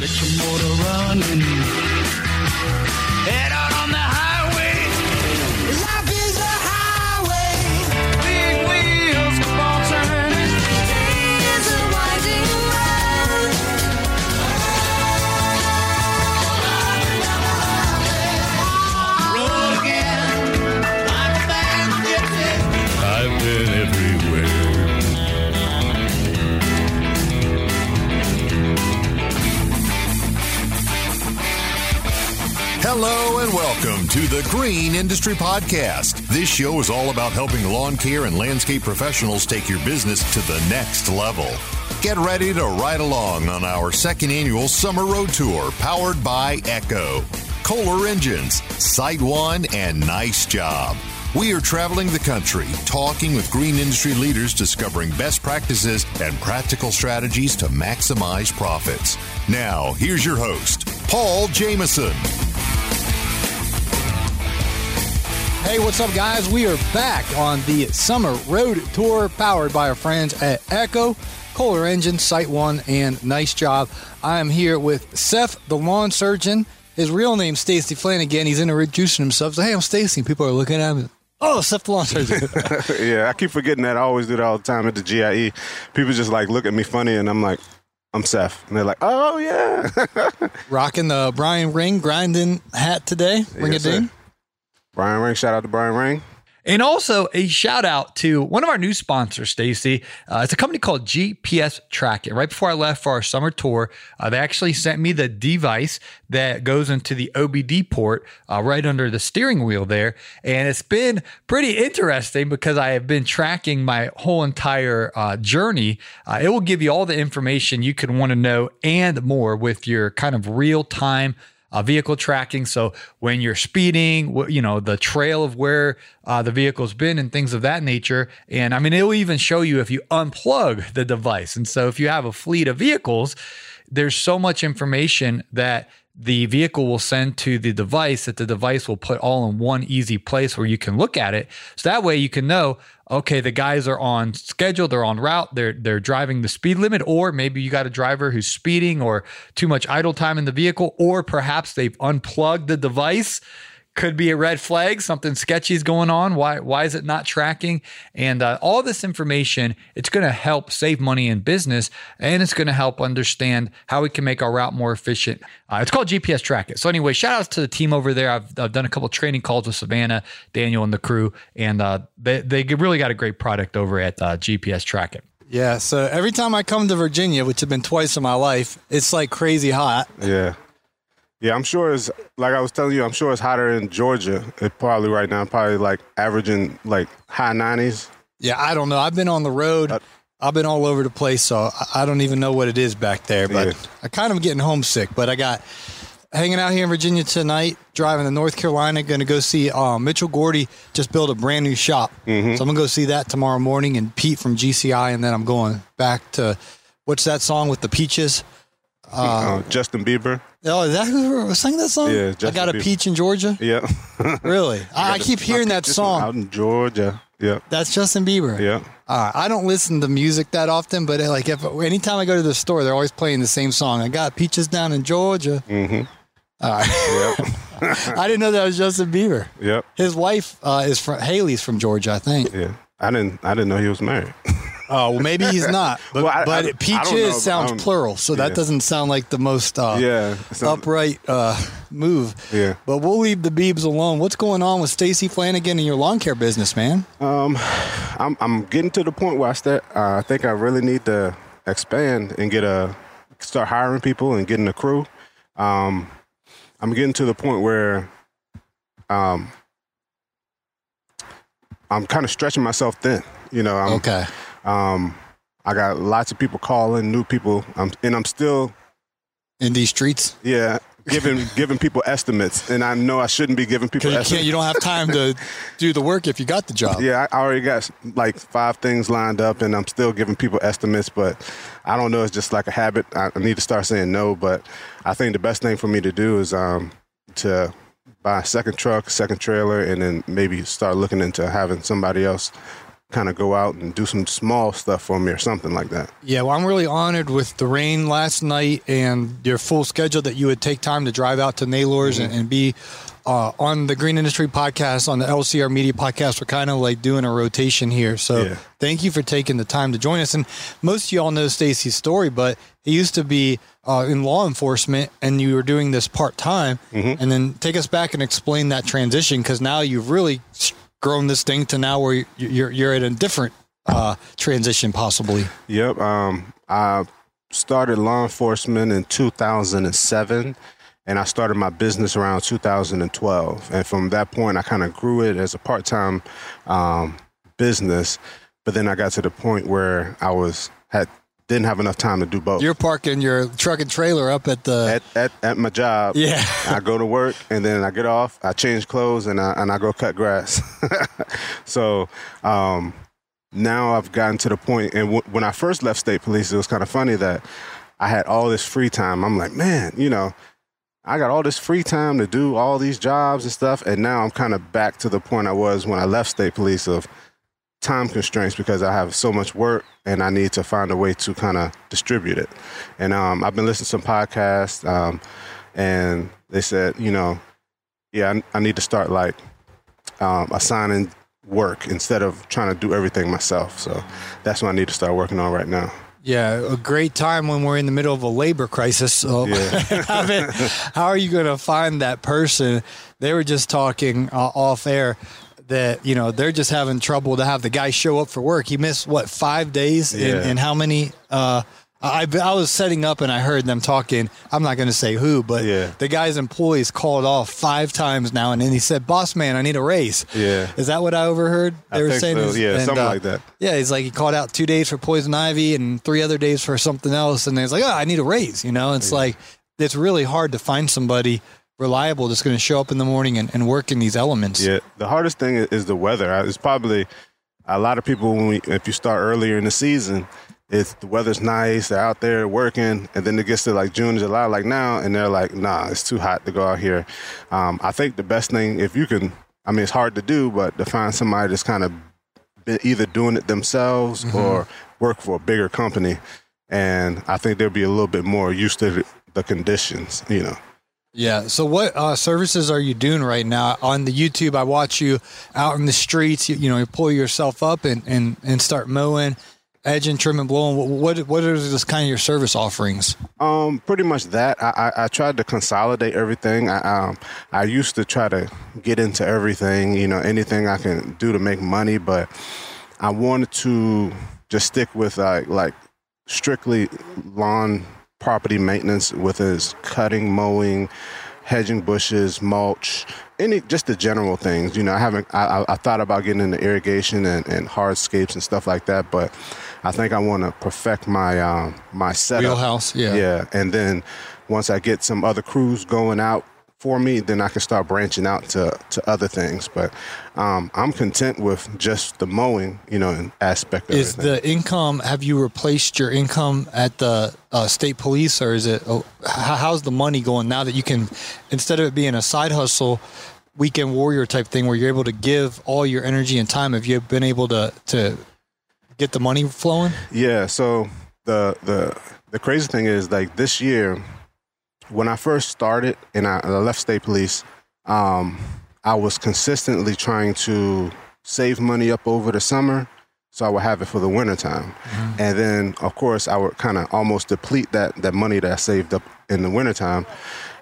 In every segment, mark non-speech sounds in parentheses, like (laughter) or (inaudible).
Get your motor running. Head out on the the Green Industry Podcast. This show is all about helping lawn care and landscape professionals take your business to the next level. Get ready to ride along on our second annual summer road tour powered by Echo, Kohler Engines, SiteOne, and Nice Job. We are traveling the country, talking with green industry leaders, discovering best practices and practical strategies to maximize profits. Now, here's your host, Paul Jameson. Hey, what's up, guys? We are back on the summer road tour powered by our friends at Echo, Kohler Engine, SiteOne, and Nice Job. I am here with Seth, the lawn surgeon. His real name's Stacy Flanagan. He's introducing himself. So, hey, I'm Stacy. People are looking at him. Oh, Seth, the lawn surgeon. (laughs) yeah, I keep forgetting that. I always do that all the time at the GIE. People just like look at me funny, and I'm like, I'm Seth, and they're like, Oh yeah, (laughs) Rocking the Brian Ring grinding hat today. Ring Yes, a ding. Brian Ring. Shout out to Brian Ring. And also a shout out to one of our new sponsors, Stacy. Uh, it's a company called GPS Trackit. Right before I left for our summer tour, uh, they actually sent me the device that goes into the OBD port uh, right under the steering wheel there. And it's been pretty interesting because I have been tracking my whole entire uh, journey. Uh, it will give you all the information you could want to know and more with your kind of real time uh, vehicle tracking. So when you're speeding, you know, the trail of where uh, the vehicle's been and things of that nature. And I mean, it will even show you if you unplug the device. And so if you have a fleet of vehicles, there's so much information that the vehicle will send to the device that the device will put all in one easy place where you can look at it. So that way you can know, okay, the guys are on schedule, they're on route, they're they're driving the speed limit, or maybe you got a driver who's speeding or too much idle time in the vehicle, or perhaps they've unplugged the device could be a red flag. Something sketchy is going on. Why? Why is it not tracking? And uh, all this information, it's going to help save money in business, and it's going to help understand how we can make our route more efficient. Uh, it's called GPS Trackit. So anyway, shout outs to the team over there. I've, I've done a couple training calls with Savannah, Daniel, and the crew, and uh, they they really got a great product over at uh, GPS Trackit. Yeah, so every time I come to Virginia, which has been twice in my life, it's like crazy hot. Yeah, yeah. I'm sure it's like I was telling you. I'm sure it's hotter in Georgia. It probably right now, probably like averaging like high 90s. Yeah, I don't know. I've been on the road. Uh, I've been all over the place, so I- don't even know what it is back there. But Yeah. I kind of getting homesick. But I got hanging out here in Virginia tonight, driving to North Carolina. Going to go see uh, Mitchell Gordy just built a brand new shop. Mm-hmm. So I'm gonna go see that tomorrow morning, and Pete from GCI, and then I'm going back to what's that song with the peaches? Uh, Justin Bieber. Oh, is that who sang that song? Yeah, I got a Bieber. peach in Georgia. Yeah. (laughs) Really? I, I keep hearing that song. out in Georgia. Yeah. That's Justin Bieber. Yeah. All right. I don't listen to music that often, but uh, like if anytime I go to the store, they're always playing the same song. I got peaches down in Georgia. Mm-hmm. All right. Yep. (laughs) (laughs) I didn't know that was Justin Bieber. yep. His wife uh, is from Hailey's from Georgia, I think. Yeah. I didn't. I didn't know he was married. Oh, well, maybe he's (laughs) not. But, Well, I- but I- peaches know, sounds plural, so that doesn't sound like the most uh, yeah. sounds- upright uh, move. Yeah. But we'll leave the Beebs alone. What's going on with Stacy Flanagan and your lawn care business, man? Um, I'm I'm getting to the point where I start. Uh, I think I really need to expand and get a start hiring people and getting a crew. Um, I'm getting to the point where um, I'm kind of stretching myself thin. You know, I'm, Okay. Um, I got lots of people calling, new people, um, and I'm still In these streets? yeah giving (laughs) giving people estimates, and I know I shouldn't be giving people you estimates. can't, you don't have time to (laughs) do the work if you got the job. Yeah, I already got like five things lined up, and I'm still giving people estimates, but I don't know. It's just like a habit. I I need to start saying no, but I think the best thing for me to do is um, to buy a second truck, second trailer, and then maybe start looking into having somebody else kind of go out and do some small stuff for me or something like that. Yeah, well, I'm really honored with the rain last night and your full schedule that you would take time to drive out to Naylor's and, and be uh, on the Green Industry podcast, on the LCR Media podcast. We're kind of like doing a rotation here. So Yeah. thank you for taking the time to join us. And most of y'all know Stacy's story, but he used to be uh, in law enforcement and you were doing this part time. And then take us back and explain that transition because now you've really grown this thing to now where you- you're, you're at a different uh, transition possibly. Yep. Um, I started law enforcement in 2007, and I started my business around 2012. And from that point, I kind of grew it as a part time um, business. But then I got to the point where I was had didn't have enough time to do both. You're parking your truck and trailer up at the. at, at, at my job. Yeah. I go to work and then I get off, I change clothes and I, and I go cut grass. (laughs) so um, now I've gotten to the point, and w- when I first left state police, it was kind of funny that I had all this free time. I'm like, man, you know, I got all this free time to do all these jobs and stuff, and now I'm kind of back to the point I was when I left state police of time constraints because I have so much work and I need to find a way to kind of distribute it. And um, I've been listening to some podcasts, um, and they said, you know, yeah, I, I need to start like um, assigning work instead of trying to do everything myself. So that's what I need to start working on right now. Yeah, a great time when we're in the middle of a labor crisis. So, (laughs) Yeah. I mean, how are you going to find that person? They were just talking uh, off air that you know they're just having trouble to have the guy show up for work. He missed what five days in, Yeah. in how many? Uh, I I was setting up and I heard them talking. I'm not going to say who, but Yeah. the guy's employees called off five times now, and then he said, "Boss man, I need a raise." Yeah. is that what I overheard? I think so. this? Yeah, And, something uh, like that. yeah, he's like he called out two days for poison ivy and three other days for something else, and he's like, "Oh, I need a raise." You know, it's like it's really hard to find somebody reliable that's going to show up in the morning and, and work in these elements. Yeah, the hardest thing is, the weather. It's probably a lot of people when we, if you start earlier in the season, it's the weather's nice, they're out there working, and then it gets to like June, July, like now, and they're like, nah, it's too hot to go out here. Um, I think the best thing, if you can, I mean, it's hard to do, but to find somebody that's kind of either doing it themselves or work for a bigger company, and I think they'll be a little bit more used to the conditions, you know. Yeah. So, what uh, services are you doing right now on the YouTube? I watch you out in the streets. You, you know, you pull yourself up and, and, and start mowing, edging, trimming, blowing. What what, what are just kind of your service offerings? Um, pretty much that. I, I, I tried to consolidate everything. I um I used to try to get into everything, you know, anything I can do to make money, but I wanted to just stick with like like strictly lawn property maintenance with his cutting, mowing, hedging bushes, mulch, any just the general things. You know, I haven't. I, I, I thought about getting into irrigation and, and hardscapes and stuff like that, but I think I want to perfect my um, my setup. Wheelhouse, yeah. yeah. And then once I get some other crews going out for me, then I can start branching out to to other things. But um, I'm content with just the mowing, you know, aspect of Is everything. the income? Have you replaced your income at the uh, state police, or is it? Oh, how's the money going now that you can, instead of it being a side hustle, weekend warrior type thing, where you're able to give all your energy and time? Have you been able to to get the money flowing? Yeah. So the the the crazy thing is like this year, when I first started and I, I left state police, um, I was consistently trying to save money up over the summer. So I would have it for the wintertime. And then of course I would kind of almost deplete that that money that I saved up in the wintertime.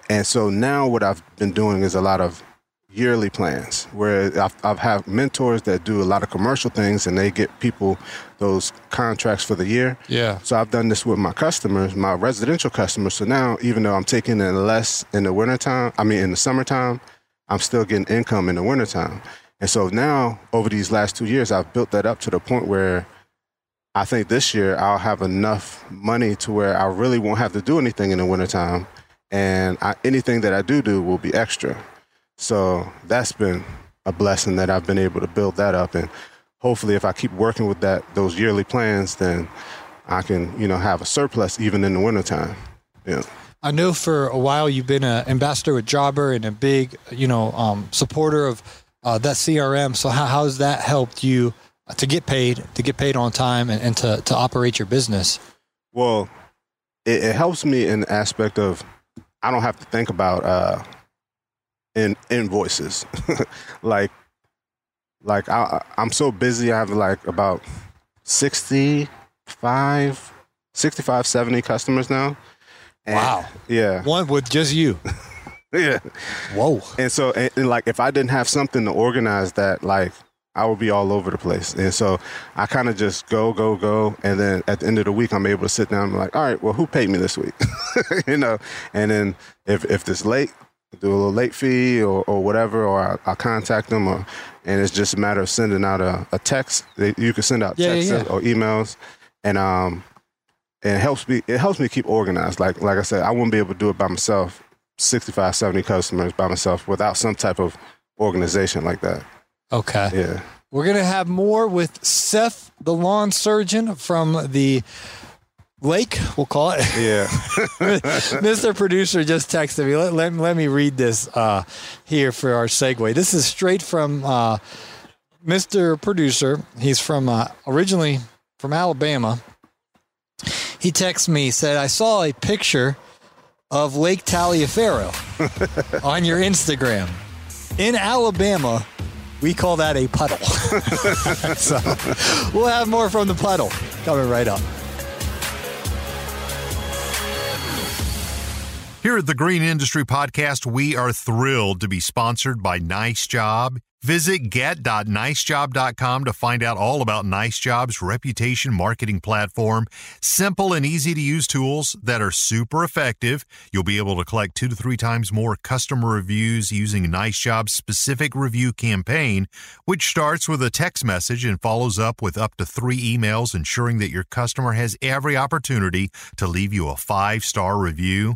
And so now what I've been doing is a lot of yearly plans where I've, I've have mentors that do a lot of commercial things and they get people those contracts for the year. Yeah. So I've done this with my customers, my residential customers. So now even though I'm taking in less in the wintertime, I mean in the summertime, I'm still getting income in the wintertime. And so now over these last two years, I've built that up to the point where I think this year I'll have enough money to where I really won't have to do anything in the wintertime. And I, anything that I do do will be extra. So that's been a blessing that I've been able to build that up. And hopefully, if I keep working with that, those yearly plans, then I can, you know, have a surplus even in the wintertime. Yeah. I know for a while you've been an ambassador with Jobber and a big, you know, um, supporter of uh, that CRM. So how how's that helped you to get paid, to get paid on time, and, and to to operate your business? Well, it, it helps me in the aspect of I don't have to think about uh, in invoices. (laughs) like, like I, I'm so busy. I have like about 65, 65, 70 customers now. And- Wow. Yeah. One with just you. (laughs) Yeah. Whoa. And so, and, and, like, if I didn't have something to organize that, like, I would be all over the place. And so I kind of just go, go, go. And then at the end of the week, I'm able to sit down and be like, all right, well, who paid me this week? (laughs) you know? And then if, if it's late, do a little late fee or, or whatever, or I, I'll contact them. Or, and it's just a matter of sending out a, a text. You can send out Yeah, yeah, texts yeah. or emails. And, um, and it helps me, it helps me keep organized. Like, like I said, I wouldn't be able to do it by myself 65, 70 customers by myself without some type of organization like that. Okay. Yeah. We're going to have more with Seth, the lawn surgeon from the lake, we'll call it. Yeah. (laughs) Mr. Producer just texted me. Let, let, let me read this uh, here for our segue. This is straight from uh, Mr. Producer. He's from uh, originally from Alabama. He texted me, said, I saw a picture of Lake Taliaferro (laughs) on your Instagram. In Alabama, we call that a puddle. (laughs) so we'll have more from the puddle coming right up. Here at the Green Industry Podcast, we are thrilled to be sponsored by Nice Job. Visit get.nicejob.com to find out all about Nice Job's reputation marketing platform. Simple and easy to use tools that are super effective. You'll be able to collect two to three times more customer reviews using Nice Job's specific review campaign, which starts with a text message and follows up with up to three emails, ensuring that your customer has every opportunity to leave you a five star review.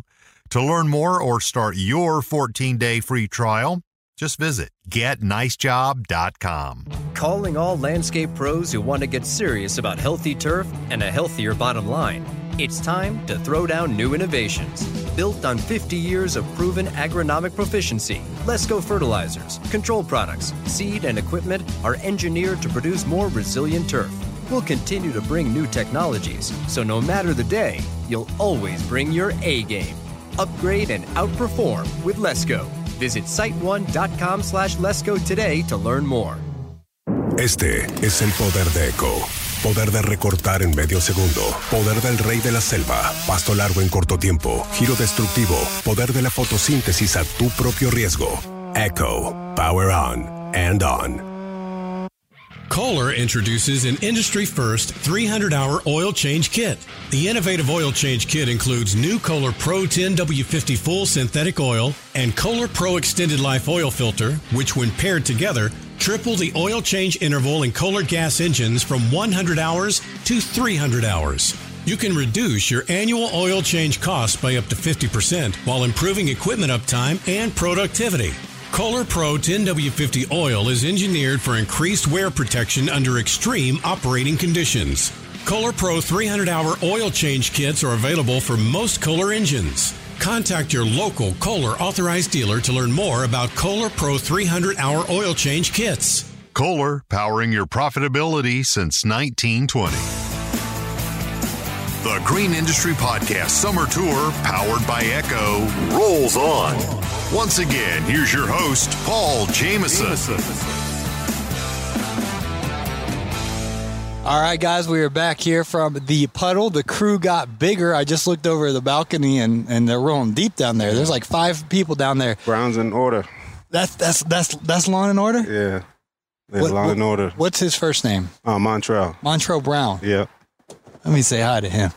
To learn more or start your 14 day free trial, just visit getnicejob.com. Calling all landscape pros who want to get serious about healthy turf and a healthier bottom line. It's time to throw down new innovations. Built on 50 years of proven agronomic proficiency, Lesco fertilizers, control products, seed, and equipment are engineered to produce more resilient turf. We'll continue to bring new technologies, so no matter the day, you'll always bring your A game. Upgrade and outperform with Lesco. Visit site1.com slash Lesco today to learn more. Este es el poder de Echo. Poder de recortar en medio segundo. Poder del rey de la selva. Pasto largo en corto tiempo. Giro destructivo. Poder de la fotosíntesis a tu propio riesgo. Echo. Power on and on. Kohler introduces an industry first 300 hour oil change kit. The innovative oil change kit includes new Kohler Pro 10 W50 full synthetic oil and Kohler Pro extended life oil filter, which, when paired together, triple the oil change interval in Kohler gas engines from 100 hours to 300 hours. You can reduce your annual oil change costs by up to 50% while improving equipment uptime and productivity. Kohler Pro 10W50 oil is engineered for increased wear protection under extreme operating conditions. Kohler Pro 300 hour oil change kits are available for most Kohler engines. Contact your local Kohler authorized dealer to learn more about Kohler Pro 300 hour oil change kits. Kohler, powering your profitability since 1920. The Green Industry Podcast Summer Tour, powered by Echo, rolls on. Once again, here's your host, Paul Jameson. All right, guys, we are back here from the puddle. The crew got bigger. I just looked over the balcony and, and they're rolling deep down there. There's like five people down there. Brown's in order. That's that's that's that's Law and Order. Yeah. There's What- law what- and order. What's his first name? Uh, Montreal. Montrell Brown. Yeah. Let me say hi to him.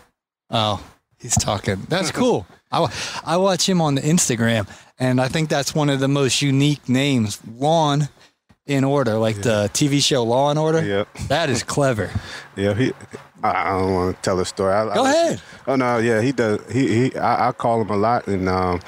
Oh, he's talking. That's cool. I, I watch him on the Instagram, and I think that's one of the most unique names. Lawn in Order, like the TV show Law and Order. Yep. That is clever. (laughs) Yeah. He. I I don't want to tell the story. I, Go I, ahead. Oh no. Yeah. He does. He. He. I, I call him a lot, and um,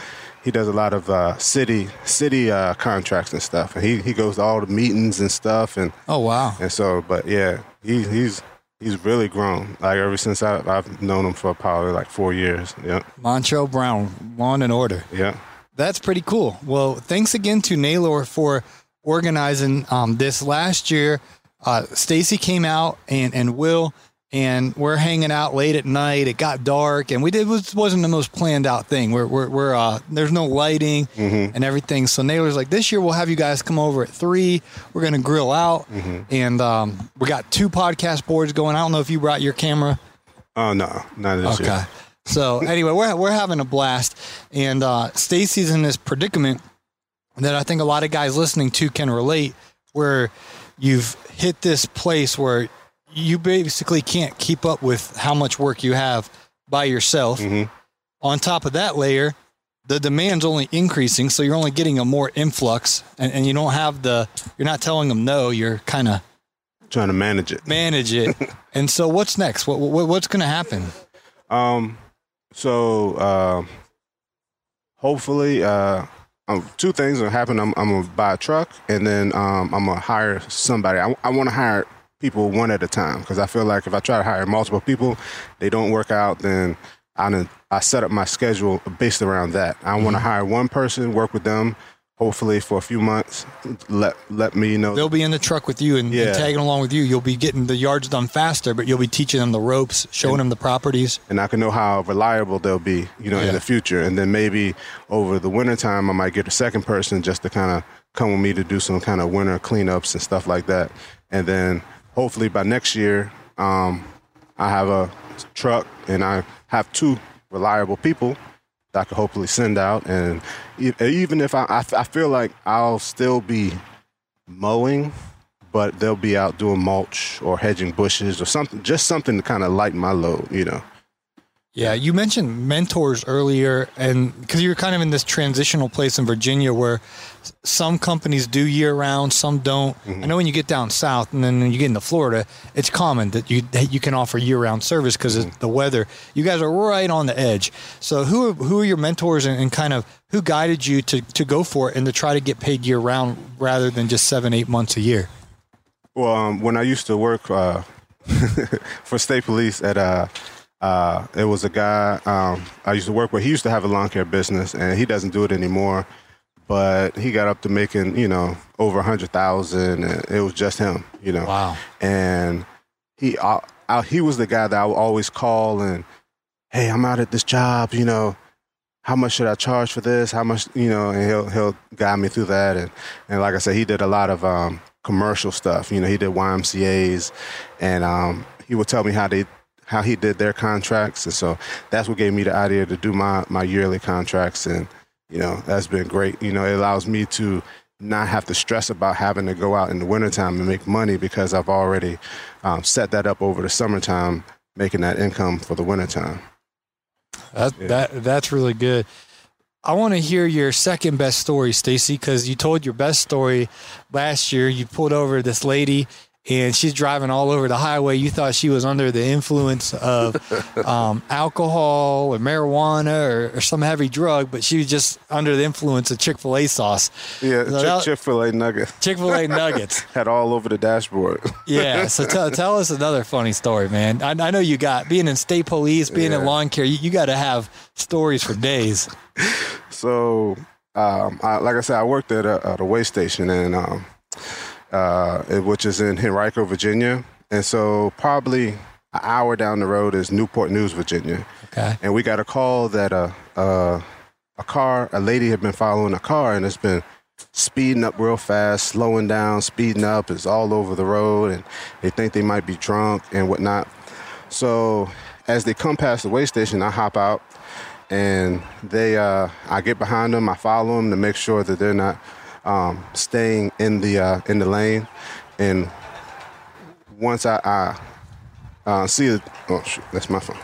he does a lot of uh, city city uh, contracts and stuff. And he he goes to all the meetings and stuff, and Oh wow. and so. But yeah, he he's. He's really grown. Like ever since I, I've known him for probably like four years. Yeah, Montrell Brown, Lawn and Order. yeah. That's pretty cool. Well, thanks again to Naylor for organizing um, this last year. uh, Stacy came out and and Will and we're hanging out late at night. It got dark, and we did was wasn't the most planned out thing. We're we're, we're uh, there's no lighting and everything. So Naylor's like, this year we'll have you guys come over at three. We're gonna grill out, and um, we got two podcast boards going. I don't know if you brought your camera. Oh no, not this Okay. year. So anyway, we're we're having a blast, and uh, Stacy's in this predicament that I think a lot of guys listening to can relate, where you've hit this place where you basically can't keep up with how much work you have by yourself. On top of that layer, the demand's only increasing, so you're only getting a more influx, and, and you don't have the you're not telling them no. You're kind of Trying to manage it. manage it. (laughs) and so, what's next? What, what what's going to happen? Um, so uh, hopefully, uh, um, two things will happen. I'm, I'm gonna buy a truck, and then um, I'm gonna hire somebody. I, I want to hire people one at a time because I feel like if I try to hire multiple people, they don't work out. Then I I set up my schedule based around that. I want to mm-hmm. hire one person, work with them. Hopefully for a few months, let let me know. They'll be in the truck with you and, and tagging along with you. You'll be getting the yards done faster, but you'll be teaching them the ropes, showing them the properties. and I can know how reliable they'll be, you know, Yeah. in the future. And then maybe over the wintertime, I might get a second person just to kind of come with me to do some kind of winter cleanups and stuff like that. And then hopefully by next year, um, I have a truck and I have two reliable people that I could hopefully send out. And even if I, I, I feel like I'll still be mowing, but they'll be out doing mulch or hedging bushes or something, just something to kind of lighten my load, you know. Yeah, you mentioned mentors earlier, and because you're kind of in this transitional place in Virginia where some companies do year round, some don't. I know when you get down south and then you get into Florida, it's common that you that you can offer year round service because of the weather. You guys are right on the edge. So who are, who are your mentors and, and kind of who guided you to to go for it and to try to get paid year round rather than just seven eight months a year? Well, um, when I used to work uh, (laughs) for state police at uh, uh, it was a guy um, I used to work with. He used to have a lawn care business, and he doesn't do it anymore. But he got up to making, you know, over a hundred thousand, and it was just him, you know. Wow. And he, I, I, he was the guy that I would always call and, hey, I'm out at this job, you know. How much should I charge for this? How much, you know? And he'll he'll guide me through that. And and like I said, he did a lot of um, commercial stuff. You know, he did YMCA's, and um, he would tell me how they how he did their contracts. And so that's what gave me the idea to do my my yearly contracts. And you know, that's been great. You know, it allows me to not have to stress about having to go out in the wintertime and make money because I've already um, set that up over the summertime, making that income for the wintertime. That, that that's really good. I want to hear your second best story, Stacy, because you told your best story last year. You pulled over this lady, and she's driving all over the highway. You thought she was under the influence of (laughs) um, alcohol or marijuana or, or some heavy drug, but she was just under the influence of Chick Fil A sauce. Yeah, So Chick Fil A nuggets Chick Fil A (laughs) nuggets. had all over the dashboard. Yeah. So tell, (laughs) tell us another funny story, man. I, I know you got being in state police, being in lawn care. You, you got to have stories for days. So, um, I, like I said, I worked at a, at a way station, and um, uh, which is in Henrico, Virginia, and so probably an hour down the road is Newport News, Virginia. Okay. And we got a call that a a, a car, a lady had been following a car, and it's been speeding up real fast, slowing down, speeding up. It's all over the road, and they think they might be drunk and whatnot. So as they come past the way station, I hop out and they uh, I get behind them, I follow them to make sure that they're not um, staying in the uh, in the lane. And once I, I uh, see it, oh shoot, that's my phone.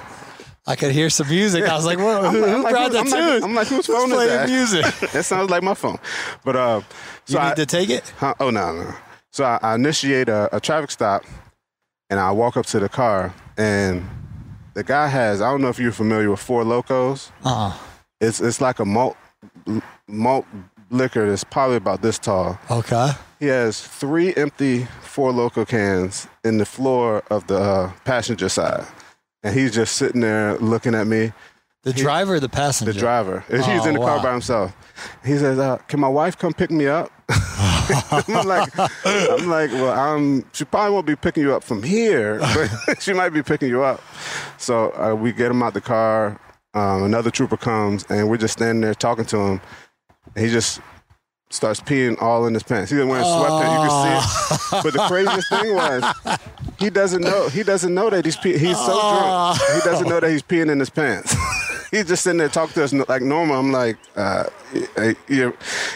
I could hear some music. I was like, "Whoa, (laughs) who, who like, brought that I'm like- I'm like, whose Who's phone is that? music? (laughs) that sounds like my phone. But uh, so you I, need to take it. Huh? Oh no, no. So I, I initiate a, a traffic stop, and I walk up to the car, and the guy has. I don't know if you're familiar with Four Locos. Uh-uh. It's it's like a malt malt liquor that's probably about this tall. Okay. He has three empty Four Loco cans in the floor of the uh, passenger side, and he's just sitting there looking at me. The driver or the passenger? The driver. He's Oh, in the car by himself. He says, uh, "Can my wife come pick me up?" (laughs) I'm like, I'm like, well, um, she probably won't be picking you up from here, but (laughs) she might be picking you up. So uh, we get him out the car. Um, another trooper comes, and we're just standing there talking to him. He just starts peeing all in his pants. He's wearing sweatpants. You can see it. But the craziest thing was, he doesn't know. He doesn't know that he's pee- he's so drunk. He doesn't know that he's peeing in his pants. (laughs) he's just sitting there talking to us like normal. I'm like, uh, eh, yeah.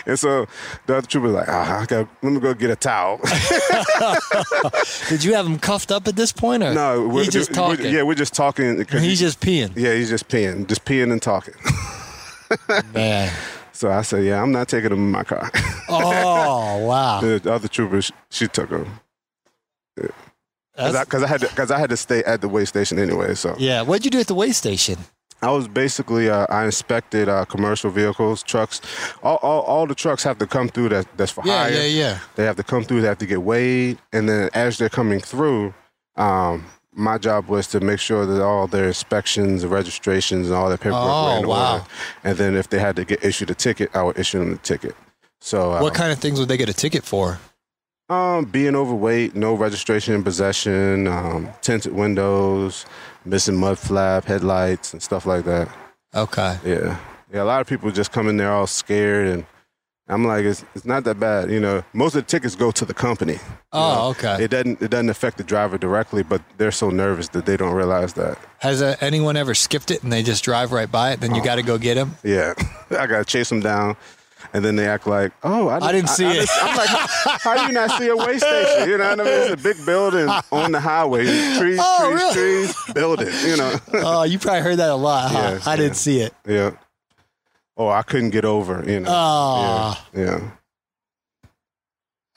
And so the other trooper's like, ah, I got, let me go get a towel. (laughs) Did you have him cuffed up at this point, or no, we're just we're- talking? yeah, we're just talking. he's he- just peeing. yeah, he's just peeing, just peeing and talking. (laughs) Man. So I said, yeah, I'm not taking them in my car. (laughs) Oh wow. the other trooper, she, she took him. Because I, I had to, cause I had to stay at the way station anyway. So yeah. What'd you do at the way station? I was basically uh, I inspected uh, commercial vehicles, trucks. All, all, all the trucks have to come through that that's for Yeah, hire. yeah, yeah. They have to come through. They have to get weighed, and then as they're coming through, um, my job was to make sure that all their inspections, and registrations, and all their paperwork Oh, were in wow. order. And then if they had to get issued a ticket, I would issue them the ticket. So What kind of things would they get a ticket for? um, being overweight, no registration in possession, um, tinted windows, missing mud flap, headlights, and stuff like that. Okay. Yeah, yeah. A lot of people just come in there all scared, and I'm like, it's it's not that bad. You know, most of the tickets go to the company. Oh, okay. It doesn't it doesn't affect the driver directly, but they're so nervous that they don't realize that. Has uh, anyone ever skipped it and they just drive right by it? Then you got to go get them. Yeah, (laughs) I gotta chase them down. And then they act like, oh, I, I didn't see it. I'm like, how, how do you not see a way station? You know what I mean? It's a big building on the highway. Trees, (laughs) Oh, trees, really? trees, building, you know. (laughs) oh, you probably heard that a lot. Huh? Yeah, I didn't see it. Yeah. Oh, I couldn't get over, you know. Oh, Yeah. yeah.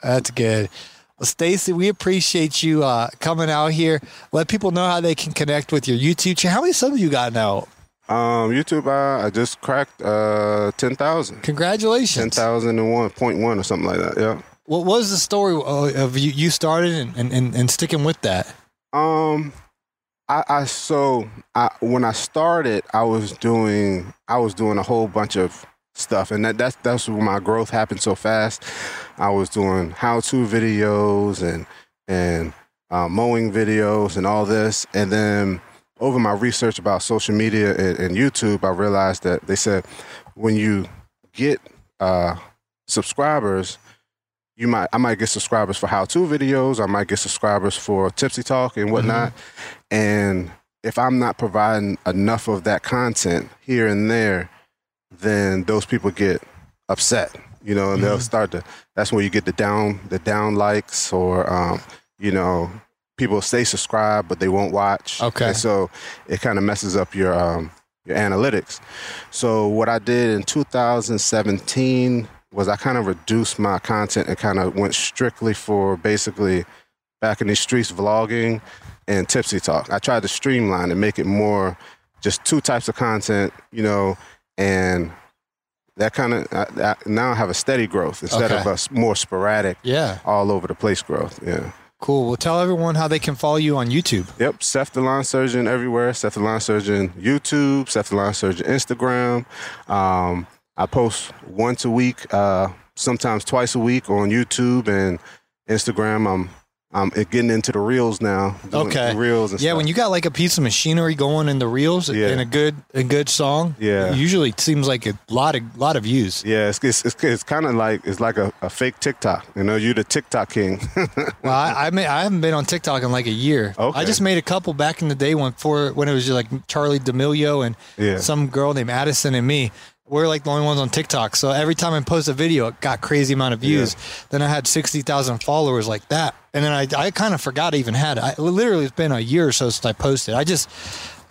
that's good. Well, Stacy, we appreciate you uh, coming out here. Let people know how they can connect with your YouTube channel. How many subs you got now? Um, YouTube, I, I just cracked uh, 10,000. Congratulations. 10,001.1 or something like that. Yeah. What was the story uh, of you? You started and, and, and, and sticking with that. Um, I, I so I when I started, I was doing I was doing a whole bunch of stuff, and that that's that's when my growth happened so fast. I was doing how-to videos and and uh, mowing videos and all this, and then over my research about social media and, and YouTube, I realized that they said when you get uh, subscribers, you might I might get subscribers for how to videos, I might get subscribers for tipsy talk and whatnot. And if I'm not providing enough of that content here and there, then those people get upset, you know, and they'll start to that's when you get the down the down likes or um, you know, people stay subscribed but they won't watch. Okay. And so it kind of messes up your um your analytics. So what I did in 2017 was I kind of reduced my content and kind of went strictly for basically back in these streets vlogging and tipsy talk. I tried to streamline and make it more just two types of content, you know, and that kind of I, I, now I have a steady growth instead Okay. of a more sporadic, Yeah. all over the place growth. Yeah. Cool. Well, tell everyone how they can follow you on YouTube. Yep, Seth the Lawn Surgeon everywhere. Seth the Lawn Surgeon YouTube, Seth the Lawn Surgeon Instagram. Um, I post once a week, uh, sometimes twice a week on YouTube and Instagram. I'm I'm getting into the reels now. Okay. reels and Yeah, stuff. when you got like a piece of machinery going in the reels Yeah. in a good a good song, Yeah. usually seems like a lot of lot of views. yeah, it's it's, it's, it's kind of like it's like a, a fake TikTok. You know, you're the TikTok king. (laughs) Well, I I, may, I haven't been on TikTok in like a year. Okay. I just made a couple back in the day when for when it was just like Charlie D'Amelio and Yeah. some girl named Addison and me. We're like the only ones on TikTok. So every time I post a video, it got crazy amount of views. Then I had sixty thousand followers like that, and then I I kind of forgot I even had it. I, literally, it's been a year or so since I posted. I just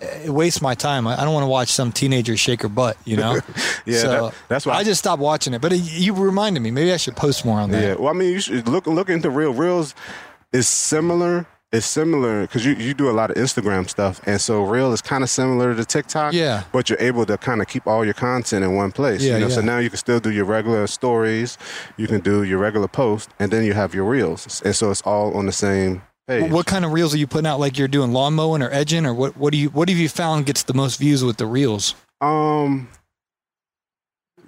it wastes my time. I, I don't want to watch some teenager shake her butt, you know. (laughs) Yeah, so that- that's why I I- just stopped watching it. But it, you reminded me. Maybe I should post more on that. Yeah, well, I mean, you should look look into real reels. Is similar. It's similar because you, you do a lot of Instagram stuff, and so Reel is kind of similar to TikTok. Yeah. but you're able to kind of keep all your content in one place. Yeah, you know? So now you can still do your regular stories, you can do your regular post, and then you have your reels, and so it's all on the same page. What kind of reels are you putting out? Like you're doing lawn mowing or edging, or what? What do you What have you found gets the most views with the reels? Um.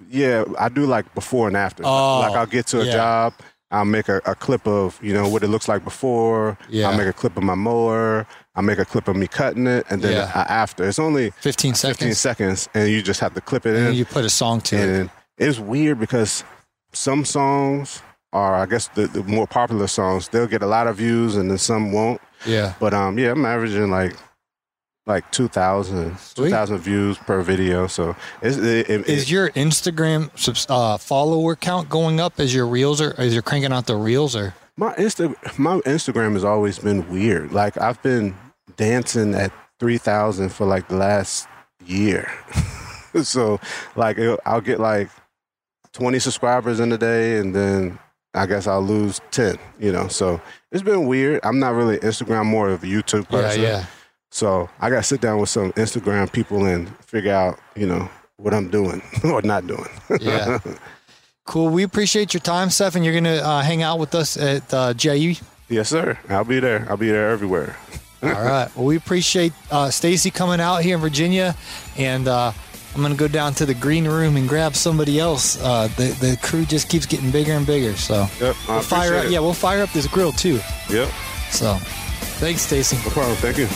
Yeah, I do like before and after. Oh, like I'll get to a yeah. job, I'll make a, a clip of you know what it looks like before. Yeah. I'll make a clip of my mower. I'll make a clip of me cutting it, and then Yeah. after it's only 15 seconds. 15 seconds, and you just have to clip it And in. you put a song to it. and it's weird because some songs are, I guess, the, the more popular songs. They'll get a lot of views, and then some won't. Yeah. But um, yeah, I'm averaging like like 2,000 2,000 views per video. So it's, it, it, Is your Instagram uh, follower count going up as your reels are as you're cranking out the reels or my Insta my Instagram has always been weird. Like I've been dancing at 3,000 for like the last year. (laughs) so like it'll- I'll get like 20 subscribers in a day, and then I guess I'll lose 10. You know, so it's been weird. I'm not really Instagram, more of a YouTube person. yeah yeah So I got to sit down with some Instagram people and figure out, you know, what I'm doing (laughs) or not doing. yeah (laughs) cool we appreciate your time Steph and you're gonna uh, hang out with us at uh, JU yes, sir. I'll be there. I'll be there everywhere. all right well we appreciate uh, Stacy coming out here in Virginia and uh, I'm gonna go down to the green room and grab somebody else uh, the the crew just keeps getting bigger and bigger so Yep. We'll fire up it. yeah we'll fire up this grill too Yep. so thanks Stacy No problem. Thank you.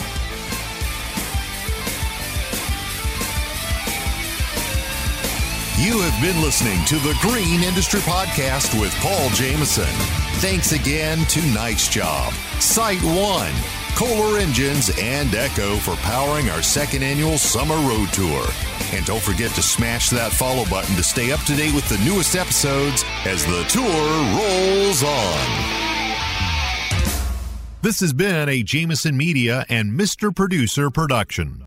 You have been listening to the Green Industry Podcast with Paul Jameson. Thanks again to Nice Job, SiteOne, Kohler Engines, and Echo for powering our second annual summer road tour. And don't forget to smash that follow button to stay up to date with the newest episodes as the tour rolls on. This has been a Jameson Media and Mr. Producer production.